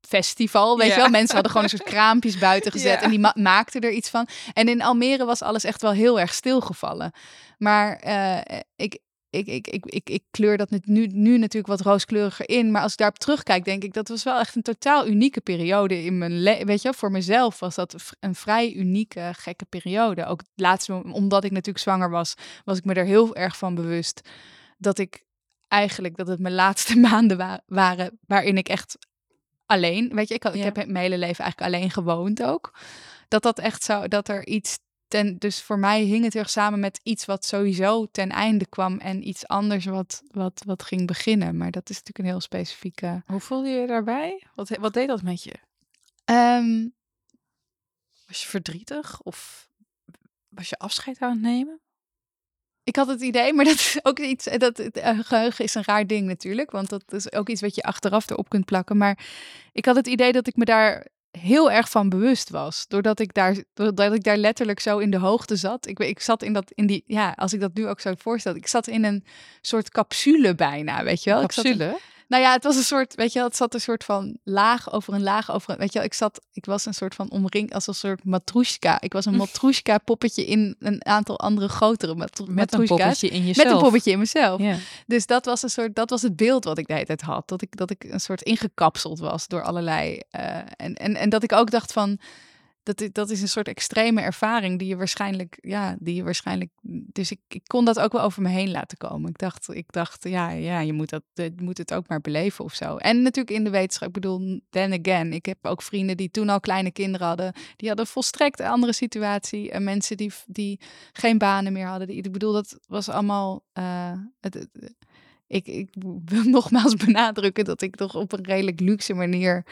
festival, weet ja. je wel. Mensen hadden gewoon een soort kraampjes buiten gezet ja. en die ma maakten er iets van. En in Almere was alles echt wel heel erg stilgevallen. Maar uh, ik, ik, ik, ik, ik, ik kleur dat nu, nu natuurlijk wat rooskleuriger in. Maar als ik daarop terugkijk, denk ik dat was wel echt een totaal unieke periode in mijn leven. Weet je, voor mezelf was dat een vrij unieke, gekke periode. Ook laatst, omdat ik natuurlijk zwanger was, was ik me er heel erg van bewust dat ik eigenlijk dat het mijn laatste maanden wa waren waarin ik echt alleen, weet je, ik, had, ik Ja. heb mijn hele leven eigenlijk alleen gewoond ook. Dat dat echt zo, dat er iets ten, dus voor mij hing het heel erg samen met iets wat sowieso ten einde kwam en iets anders wat, wat, wat ging beginnen. Maar dat is natuurlijk een heel specifieke. Hoe voelde je je daarbij? Wat, wat deed dat met je? Ehm, Was je verdrietig of was je afscheid aan het nemen? ik had het idee, maar dat is ook iets. Dat het eh, geheugen is een raar ding natuurlijk, want dat is ook iets wat je achteraf erop kunt plakken. Maar ik had het idee dat ik me daar heel erg van bewust was, doordat ik daar, doordat ik daar letterlijk zo in de hoogte zat. Ik, ik zat in dat, in die, ja, als ik dat nu ook zo voorstel, ik zat in een soort capsule bijna, weet je wel? Capsule? Nou ja, het was een soort, weet je wel, het zat een soort van laag over een laag over een, weet je wel, ik zat, ik was een soort van omringd als een soort matroeska. Ik was een matroeska poppetje in een aantal andere grotere matro Met een poppetje in jezelf. Met een poppetje in mezelf. Ja. Dus dat was een soort, dat was het beeld wat ik de hele tijd had. Dat ik, dat ik een soort ingekapseld was door allerlei. eh, en, en, en dat ik ook dacht van. Dat, dat is een soort extreme ervaring die je waarschijnlijk, ja, die je waarschijnlijk. Dus ik, ik kon dat ook wel over me heen laten komen. Ik dacht, ik dacht, ja, ja, je moet dat, moet het ook maar beleven of zo. En natuurlijk in de wetenschap, ik bedoel, then again, ik heb ook vrienden die toen al kleine kinderen hadden, die hadden volstrekt een andere situatie. En mensen die, die geen banen meer hadden. Die, ik bedoel, dat was allemaal. eh, het- ik, ik wil nogmaals benadrukken dat ik toch op een redelijk luxe manier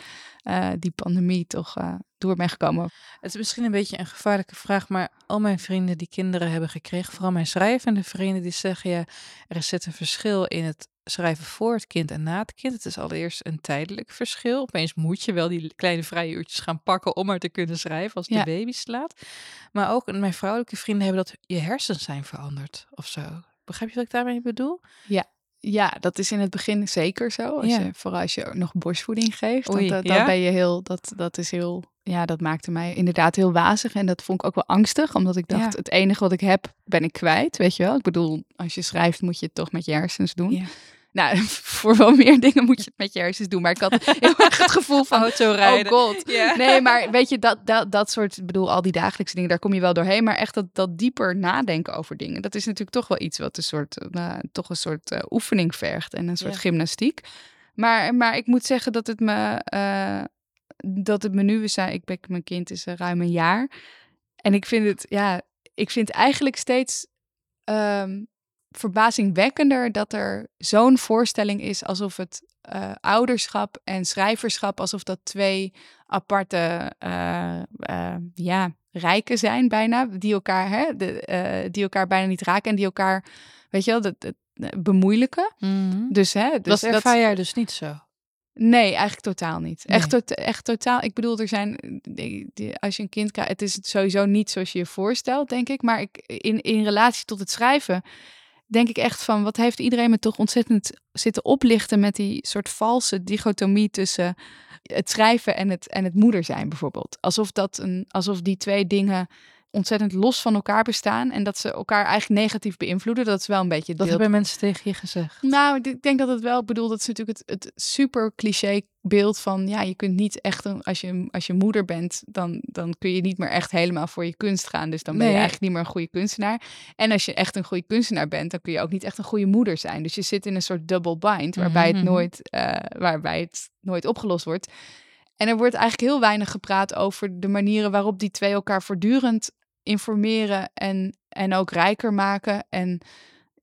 eh, die pandemie toch eh, door ben gekomen. Het is misschien een beetje een gevaarlijke vraag, maar al mijn vrienden die kinderen hebben gekregen, vooral mijn schrijvende vrienden, die zeggen ja, er zit een verschil in het schrijven voor het kind en na het kind. Het is allereerst een tijdelijk verschil. Opeens moet je wel die kleine vrije uurtjes gaan pakken om maar te kunnen schrijven als de Ja. baby slaat. Maar ook mijn vrouwelijke vrienden hebben dat je hersens zijn veranderd of zo. Begrijp je wat ik daarmee bedoel? Ja, dat is in het begin zeker zo. Als Ja. je, vooral als je nog borstvoeding geeft. Oei, want, dan ja? ben je heel, dat, dat is heel, ja, dat maakte mij inderdaad heel wazig. En dat vond ik ook wel angstig, omdat ik dacht, Ja. het enige wat ik heb, ben ik kwijt. Weet je wel? Ik bedoel, als je schrijft, moet je het toch met je hersens doen. Nou, voor wel meer dingen moet je het met je hersens doen. Maar ik had heel erg het gevoel van, Autorijden. oh god. Nee, maar weet je, dat, dat, dat soort, ik bedoel, al die dagelijkse dingen, daar kom je wel doorheen. Maar echt dat, dat dieper nadenken over dingen, dat is natuurlijk toch wel iets wat een soort, eh, nou, toch een soort eh, oefening vergt en een soort gymnastiek. Maar, maar ik moet zeggen dat het me, eh, dat het me nu is, ik ben, mijn kind is ruim een jaar. En ik vind het, ja, ik vind eigenlijk steeds ehm, verbazingwekkender dat er zo'n voorstelling is alsof het eh, ouderschap en schrijverschap, alsof dat twee aparte eh, eh, ja, rijken zijn bijna, die elkaar, hè, de, die elkaar bijna niet raken en die elkaar, weet je wel, dat, dat, bemoeilijken. Mhm. Dus, hè, dus dat ervaar jij dus niet zo. Nee, eigenlijk totaal niet. Nee. Echt, tot- echt totaal. Ik bedoel, er zijn. Als je een kind krijgt, het is sowieso niet zoals je je voorstelt, denk ik. Maar ik, in, in relatie tot het schrijven, denk ik echt van wat heeft iedereen me toch ontzettend zitten oplichten met die soort valse dichotomie tussen het schrijven en het, en het moeder zijn, bijvoorbeeld. Alsof, dat een, alsof die twee dingen ontzettend los van elkaar bestaan en dat ze elkaar eigenlijk negatief beïnvloeden. Dat is wel een beetje Dat beeld hebben mensen tegen je gezegd. nou, ik denk dat het wel, ik bedoel, dat is natuurlijk het, het super cliché beeld van, ja, je kunt niet echt, een, als, je, als je moeder bent, dan, dan kun je niet meer echt helemaal voor je kunst gaan. Dus dan ben je Nee. eigenlijk niet meer een goede kunstenaar. En als je echt een goede kunstenaar bent, dan kun je ook niet echt een goede moeder zijn. Dus je zit in een soort double bind, waarbij, Mhm. het, nooit, eh, waarbij het nooit opgelost wordt. En er wordt eigenlijk heel weinig gepraat over de manieren waarop die twee elkaar voortdurend informeren en, en ook rijker maken en,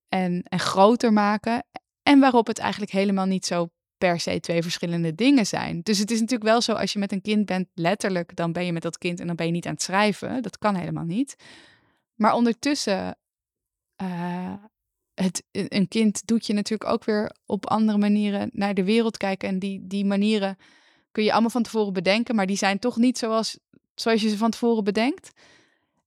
en, en groter maken. En waarop het eigenlijk helemaal niet zo per se twee verschillende dingen zijn. Dus het is natuurlijk wel zo, als je met een kind bent, letterlijk, dan ben je met dat kind en dan ben je niet aan het schrijven. Dat kan helemaal niet. Maar ondertussen, eh, het, een kind doet je natuurlijk ook weer op andere manieren naar de wereld kijken. En die, die manieren kun je allemaal van tevoren bedenken, maar die zijn toch niet zoals, zoals je ze van tevoren bedenkt.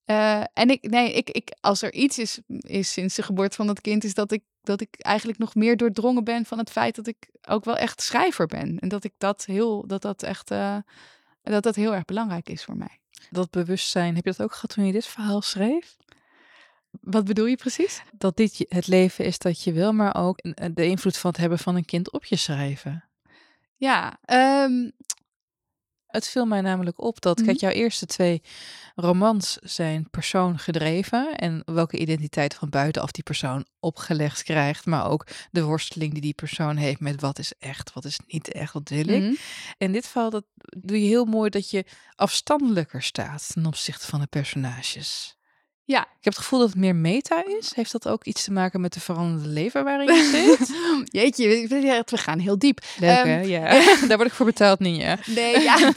Eh, en ik, nee, ik, ik, als er iets is, is sinds de geboorte van dat kind, is dat ik, dat ik eigenlijk nog meer doordrongen ben van het feit dat ik ook wel echt schrijver ben. En dat ik dat heel, dat dat echt, eh, dat dat heel erg belangrijk is voor mij. Dat bewustzijn, heb je dat ook gehad toen je dit verhaal schreef? Wat bedoel je precies? Dat dit het leven is dat je wil, maar ook een- de invloed van het hebben van een kind op je schrijven. Ja, ehm, Het viel mij namelijk op dat, kijk, Mhm. jouw eerste twee romans zijn persoon gedreven. En welke identiteit van buitenaf die persoon opgelegd krijgt. Maar ook de worsteling die die persoon heeft met wat is echt, wat is niet echt, wat wil ik. Mhm. In dit geval dat doe je heel mooi dat je afstandelijker staat ten opzichte van de personages. Ja. Ik heb het gevoel dat het meer meta is. Heeft dat ook iets te maken met de veranderende leven waarin je zit? Jeetje, we we gaan heel diep. Leuk Ehm, hè? Ja. Daar word ik voor betaald, Ninja. Nee, ja.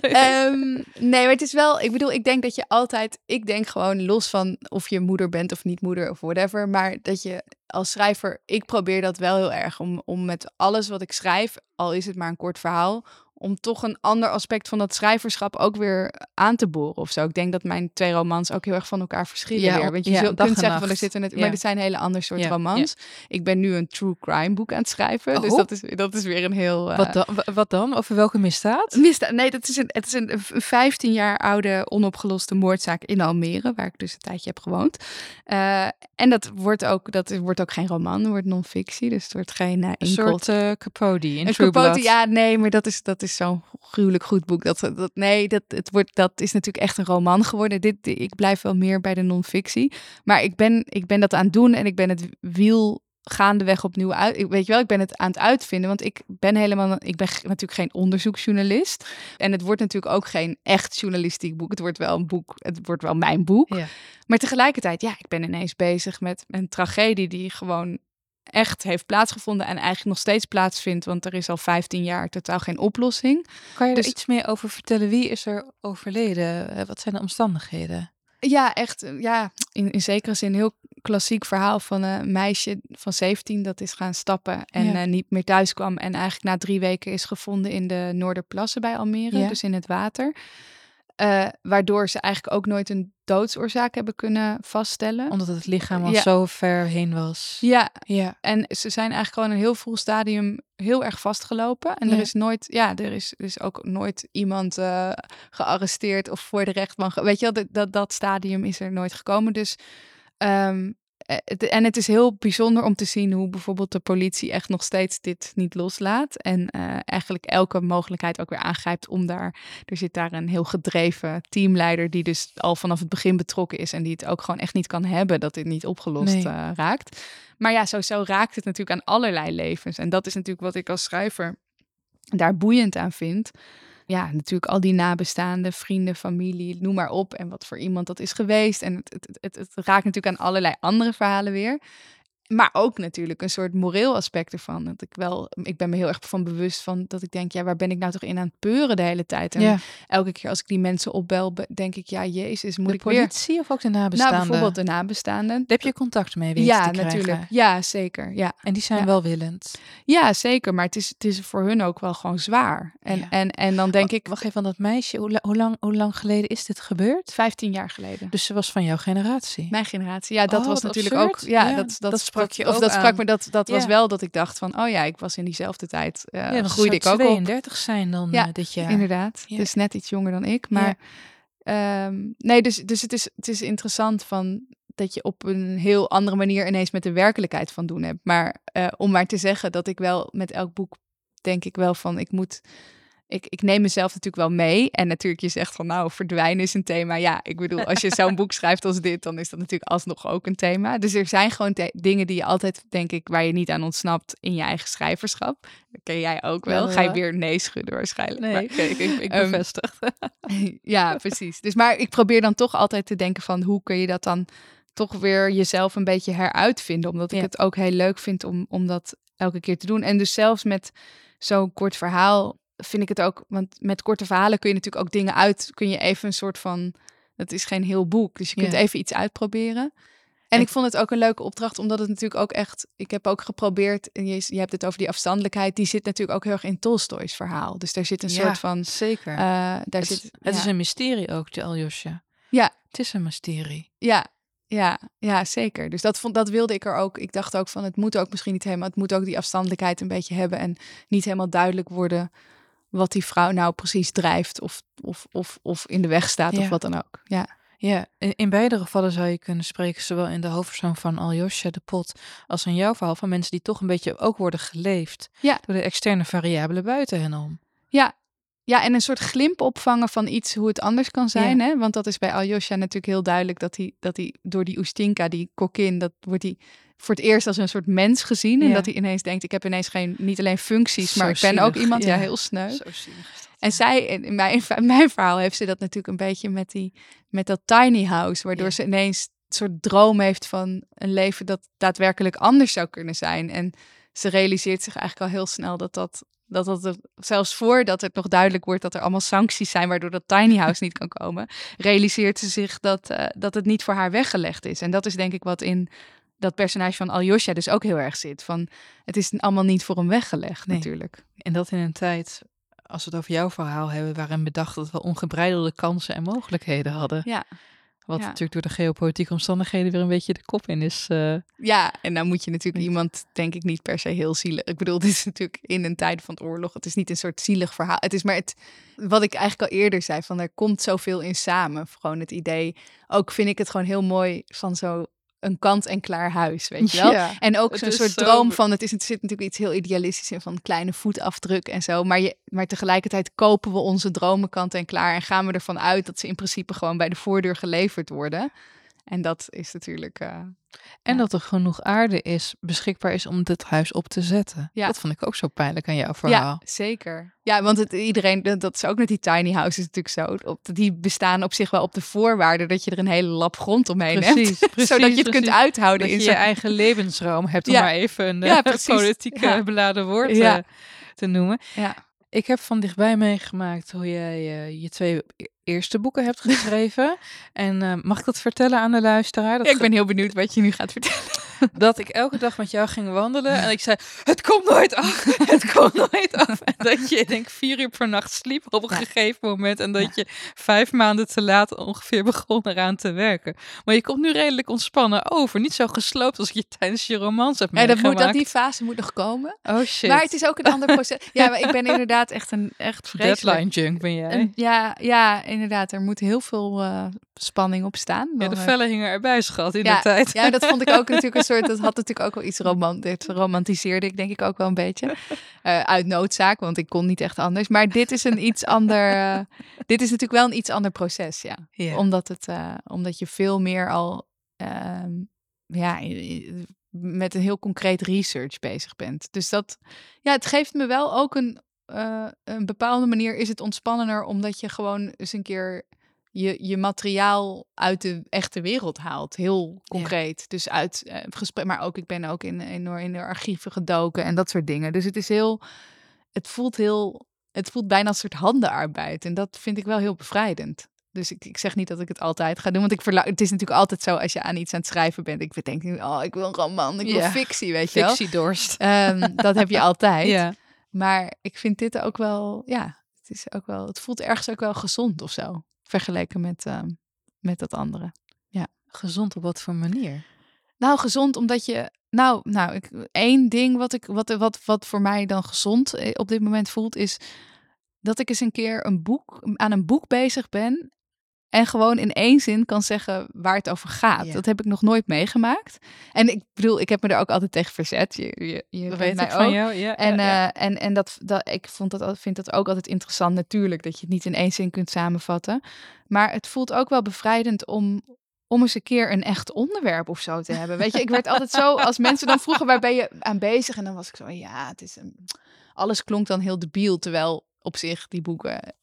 Ehm, nee, maar het is wel, ik bedoel, ik denk dat je altijd, ik denk gewoon los van of je moeder bent of niet moeder of whatever, maar dat je als schrijver, ik probeer dat wel heel erg om, om met alles wat ik schrijf, al is het maar een kort verhaal, om toch een ander aspect van dat schrijverschap ook weer aan te boren of zo. Ik denk dat mijn twee romans ook heel erg van elkaar verschillen Ja, weer. Want je ja, zult- dag kunt en zeggen van er zitten net, Ja. maar dit zijn hele ander soort romans. Ik ben nu een true crime boek aan het schrijven, dus Oh. dat is, dat is weer een heel... eh, Wat, dan, wa- wat dan? Over welke misdaad? Misdaad. Nee, dat is een, het is een een 15 jaar oude onopgeloste moordzaak in Almere, waar ik dus een tijdje heb gewoond. Eh, en dat wordt ook, dat wordt ook geen roman, het wordt non-fictie, dus het wordt geen uh, Een soort eh Capote in een True Capote, Blood. ja, nee, maar dat is, dat is zo'n gruwelijk goed boek. Dat, dat, nee, dat, het wordt, dat is natuurlijk echt een roman geworden. Dit, ik blijf wel meer bij de non-fictie. Maar ik ben, ik ben dat aan het doen en ik ben het wiel gaandeweg opnieuw uit. Ik weet je wel, ik ben het aan het uitvinden, want ik ben helemaal, ik ben natuurlijk geen onderzoeksjournalist en het wordt natuurlijk ook geen echt journalistiek boek. Het wordt wel een boek, het wordt wel mijn boek. Ja. Maar tegelijkertijd, ja, ik ben ineens bezig met een tragedie die gewoon echt heeft plaatsgevonden en eigenlijk nog steeds plaatsvindt, want er is al 15 jaar totaal geen oplossing. Kan je er Dus- iets meer over vertellen? Wie is er overleden? Eh, Wat zijn de omstandigheden? Ja, echt, eh, ja, in, in zekere zin heel klassiek verhaal van een meisje van 17 dat is gaan stappen en Ja. eh, niet meer thuis kwam en eigenlijk na drie weken is gevonden in de Noorderplassen bij Almere, Ja. dus in het water. Eh, waardoor ze eigenlijk ook nooit een doodsoorzaak hebben kunnen vaststellen. Omdat het lichaam al Ja. zo ver heen was. Ja, Ja. En ze zijn eigenlijk gewoon een heel vroeg stadium heel erg vastgelopen. En Ja. er is nooit, ja, er is, er is ook nooit iemand eh, gearresteerd of voor de rechtbank. Weet je wel, dat, dat, dat stadium is er nooit gekomen. Dus, ehm, eh, en het is heel bijzonder om te zien hoe bijvoorbeeld de politie echt nog steeds dit niet loslaat. En eh, eigenlijk elke mogelijkheid ook weer aangrijpt om daar. Er zit daar een heel gedreven teamleider die dus al vanaf het begin betrokken is. En die het ook gewoon echt niet kan hebben dat dit niet opgelost Nee. eh, raakt. Maar ja, zo raakt het natuurlijk aan allerlei levens. En dat is natuurlijk wat ik als schrijver daar boeiend aan vind. Ja, natuurlijk al die nabestaanden, vrienden, familie, noem maar op. En wat voor iemand dat is geweest. En het, het, het, het raakt natuurlijk aan allerlei andere verhalen weer. Maar ook natuurlijk een soort moreel aspect ervan. Dat ik wel, ik ben me heel erg van bewust van dat ik denk, ja, waar ben ik nou toch in aan het peuren de hele tijd? En ja. elke keer als ik die mensen opbel, be- denk ik, ja, jezus, moet De ik weer... politie of ook de nabestaanden? Nou, bijvoorbeeld de nabestaanden. Daar heb je contact mee weten Ja, natuurlijk. Ja, zeker. Ja. En die zijn Ja. welwillend. Ja, zeker. Maar het is, het is voor hun ook wel gewoon zwaar. En, Ja. en, en dan denk ik, Wacht even, van dat meisje. Hoe, la- hoe, lang, hoe lang geleden is dit gebeurd? 15 jaar geleden. Dus ze was van jouw generatie. Mijn generatie. Ja, dat Oh, was natuurlijk absurd. ook. Ja, Ja, dat, dat, dat sprak je Of dat sprak aan. me. Dat, dat was wel dat ik dacht van, oh ja, ik was in diezelfde tijd. eh ja, dan groeide ik ook op. 32 zijn dan Ja, eh, dit jaar. Inderdaad. Ja. Dus net iets jonger dan ik. Maar ehm, nee, dus, dus het, is, het is interessant van dat je op een heel andere manier ineens met de werkelijkheid van doen hebt. Maar eh, om maar te zeggen dat ik wel met elk boek denk ik wel van ik moet. Ik, ik neem mezelf natuurlijk wel mee. En natuurlijk, je zegt van nou, verdwijnen is een thema. Ja, ik bedoel, als je zo'n boek schrijft als dit, dan is dat natuurlijk alsnog ook een thema. Dus er zijn gewoon dingen die je altijd, denk ik, waar je niet aan ontsnapt in je eigen schrijverschap. Dat ken jij ook wel. Ga je weer nee schudden waarschijnlijk. Nee, Maar- ik, ik, ik, ik Ehm, bevestig. ja, precies. Dus maar ik probeer dan toch altijd te denken van hoe kun je dat dan toch weer jezelf een beetje heruitvinden. Omdat ik Ja. het ook heel leuk vind om, om dat elke keer te doen. En dus zelfs met zo'n kort verhaal vind ik het ook. Want met korte verhalen kun je natuurlijk ook dingen uit. Kun je even een soort van. Het is geen heel boek. Dus je kunt Ja. even iets uitproberen. En ik vond het ook een leuke opdracht, omdat het natuurlijk ook echt. Ik heb ook geprobeerd. En je, je hebt het over die afstandelijkheid. Die zit natuurlijk ook heel erg in Tolstoy's verhaal. Dus daar zit een Ja, soort van. Zeker. eh, daar het zit, is, het ja. is een mysterie ook, de Aljosje. Ja. Het is een mysterie. Ja, ja, ja, zeker. Dus dat, vond, dat wilde ik er ook. Ik dacht ook van, het moet ook misschien niet helemaal... Het moet ook die afstandelijkheid een beetje hebben... en niet helemaal duidelijk worden wat die vrouw nou precies drijft... of, of, of, of in de weg staat of wat dan ook. Ja, Ja, in, in beide gevallen zou je kunnen spreken, zowel in de hoofdpersoon van Aljosje de Pot, als in jouw verhaal van mensen die toch een beetje ook worden geleefd Ja. door de externe variabelen buiten hen om. ja, Ja, en een soort glimp opvangen van iets hoe het anders kan zijn. Hè? Want dat is bij Aljosha natuurlijk heel duidelijk dat hij, dat hij door die Oestinka, die kokkin, dat wordt hij voor het eerst als een soort mens gezien. En Ja. dat hij ineens denkt, ik heb ineens geen, niet alleen functies, Zo maar ik ben ook iemand, ja, ja. heel sneu. Zo. En zij, in mijn, in mijn verhaal heeft ze dat natuurlijk een beetje met, die, met dat tiny house, waardoor ze ineens een soort droom heeft van een leven dat daadwerkelijk anders zou kunnen zijn. En ze realiseert zich eigenlijk al heel snel dat dat, dat, dat er- zelfs voordat het nog duidelijk wordt dat er allemaal sancties zijn waardoor dat tiny house niet kan komen, realiseert ze zich dat, eh, dat het niet voor haar weggelegd is. En dat is denk ik wat in dat personage van Aljosha dus ook heel erg zit. Van, het is allemaal niet voor hem weggelegd Nee. natuurlijk. En dat in een tijd, als we het over jouw verhaal hebben, waarin we dachten dat we ongebreidelde kansen en mogelijkheden hadden. Ja. Wat Ja. natuurlijk door de geopolitieke omstandigheden weer een beetje de kop in is. eh, Ja, en dan moet je natuurlijk Niet. iemand, denk ik, niet per se heel zielig. Ik bedoel, dit is natuurlijk in een tijd van oorlog. Het is niet een soort zielig verhaal. Het is maar het, wat ik eigenlijk al eerder zei, van er komt zoveel in samen. Gewoon het idee, ook vind ik het gewoon heel mooi van zo een kant-en-klaar huis, weet je wel? Ja, En ook zo'n soort zo- droom van, het is, het zit natuurlijk iets heel idealistisch in van kleine voetafdruk en zo. Maar, je, maar tegelijkertijd kopen we onze dromen kant en klaar en gaan we ervan uit dat ze in principe gewoon bij de voordeur geleverd worden. En dat is natuurlijk. eh, En Ja. dat er genoeg aarde is, beschikbaar is om dit huis op te zetten. Ja. Dat vond ik ook zo pijnlijk aan jouw verhaal. Ja, zeker. Ja, want het, iedereen, dat, is ook met die tiny houses natuurlijk zo. Op, die bestaan op zich wel op de voorwaarde dat je er een hele lap grond omheen Precies, hebt. precies, zodat je het kunt uithouden Dat in je je eigen levensroom hebt, om Ja. maar even een Ja, eh, politiek beladen woord eh, te noemen. Ja. Ik heb van dichtbij meegemaakt hoe jij je twee eerste boeken hebt geschreven. en eh, mag ik dat vertellen aan de luisteraar? Dat, Ja, ik ben heel benieuwd wat je nu gaat vertellen. dat ik elke dag met jou ging wandelen en ik zei, het komt nooit af, het komt nooit af. En dat je, ik denk, vier uur per nacht sliep op een gegeven moment en dat je vijf maanden te laat ongeveer begon eraan te werken. Maar je komt nu redelijk ontspannen over, niet zo gesloopt als je tijdens je romans hebt Ja, dat moet, dat meegemaakt. die fase moet nog komen. Oh shit. Maar het is ook een ander proces. Ja, maar ik ben inderdaad echt een echt vreselijk... Deadline junk ben jij. Een- ja, ja, inderdaad. Er moet heel veel eh, spanning op staan. ja, de eh, vellen hingen erbij, schat, in ja, de tijd. Ja, dat vond ik ook natuurlijk een soort. Dat had natuurlijk ook wel iets romantisch. Romantiseerde ik denk ik ook wel een beetje. Eh, uit noodzaak, want ik kon niet echt anders. Maar dit is een iets ander. eh, dit is natuurlijk wel een iets ander proces, ja. Ja. Omdat, het, eh, omdat je veel meer al. ehm, ja, met een heel concreet research bezig bent. Dus dat. Ja, het geeft me wel ook een. een bepaalde manier is het ontspannender omdat je gewoon eens een keer je, je materiaal uit de echte wereld haalt. Heel concreet. Dus uit eh, gesprek, maar ook ik ben ook in, in, in de archieven gedoken en dat soort dingen. Dus het is heel, het voelt heel, het voelt bijna als een soort handenarbeid. En dat vind ik wel heel bevrijdend. Dus ik, ik zeg niet dat ik het altijd ga doen, want ik verla- het is natuurlijk altijd zo als je aan iets aan het schrijven bent. Ik denk, nu, oh, ik wil een roman, ik wil Ja. fictie, weet je wel. Fictiedorst. Ehm, dat heb je altijd. Ja. Maar ik vind dit ook wel, ja, het is ook wel, het voelt ergens ook wel gezond of zo. Vergeleken met, ehm, met dat andere. Gezond op wat voor manier? Nou, gezond omdat je, nou, nou, ik, één ding wat ik, wat, wat, wat voor mij dan gezond eh, op dit moment voelt, is dat ik eens een keer een boek, aan een boek bezig ben. En gewoon in één zin kan zeggen waar het over gaat. Ja. Dat heb ik nog nooit meegemaakt. En ik bedoel, ik heb me er ook altijd tegen verzet. Je, je, je weet mij ik van jou. Ja, En, ja, eh, en, en dat, dat, ik vond dat, vind dat ook altijd interessant, natuurlijk, dat je het niet in één zin kunt samenvatten. Maar het voelt ook wel bevrijdend om, om eens een keer een echt onderwerp of zo te hebben. Weet je, ik werd altijd zo, als mensen dan vroegen waar ben je aan bezig? En dan was ik zo, ja, het is een, alles klonk dan heel debiel, terwijl op zich die boeken,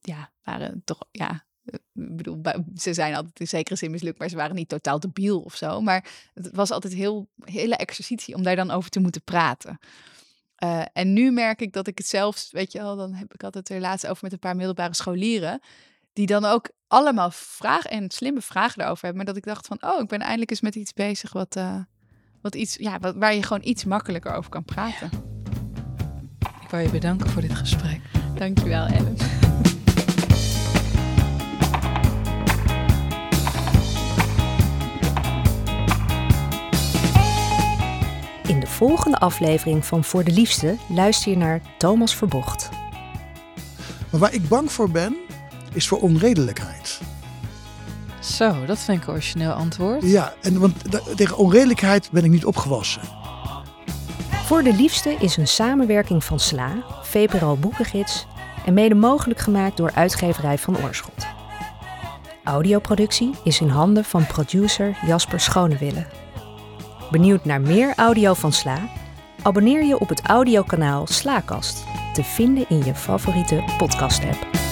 ja, waren toch, ja, eh, ik bedoel, ze zijn altijd in zekere zin mislukt, maar ze waren niet totaal debiel of zo. Maar het was altijd heel, hele exercitie om daar dan over te moeten praten. Eh, en nu merk ik dat ik het zelfs, weet je wel, dan heb ik altijd er laatst over met een paar middelbare scholieren, die dan ook allemaal vragen en slimme vragen daarover hebben. Maar dat ik dacht van, oh, ik ben eindelijk eens met iets bezig wat, eh, wat iets, ja, wat, waar je gewoon iets makkelijker over kan praten. Ik wou je bedanken voor dit gesprek. Dankjewel, Ellen. In de volgende aflevering van Voor de Liefste luister je naar Thomas Verbocht. Maar waar ik bang voor ben, is voor onredelijkheid. Zo, dat vind ik een origineel antwoord. Ja, en want tegen onredelijkheid ben ik niet opgewassen. Voor de Liefste is een samenwerking van SLA, VPRO Boekengids, en mede mogelijk gemaakt door uitgeverij van Oorschot. Audioproductie is in handen van producer Jasper Schonewille. Benieuwd naar meer audio van Sla? Abonneer je op het audiokanaal Slaakast, te vinden in je favoriete podcast-app.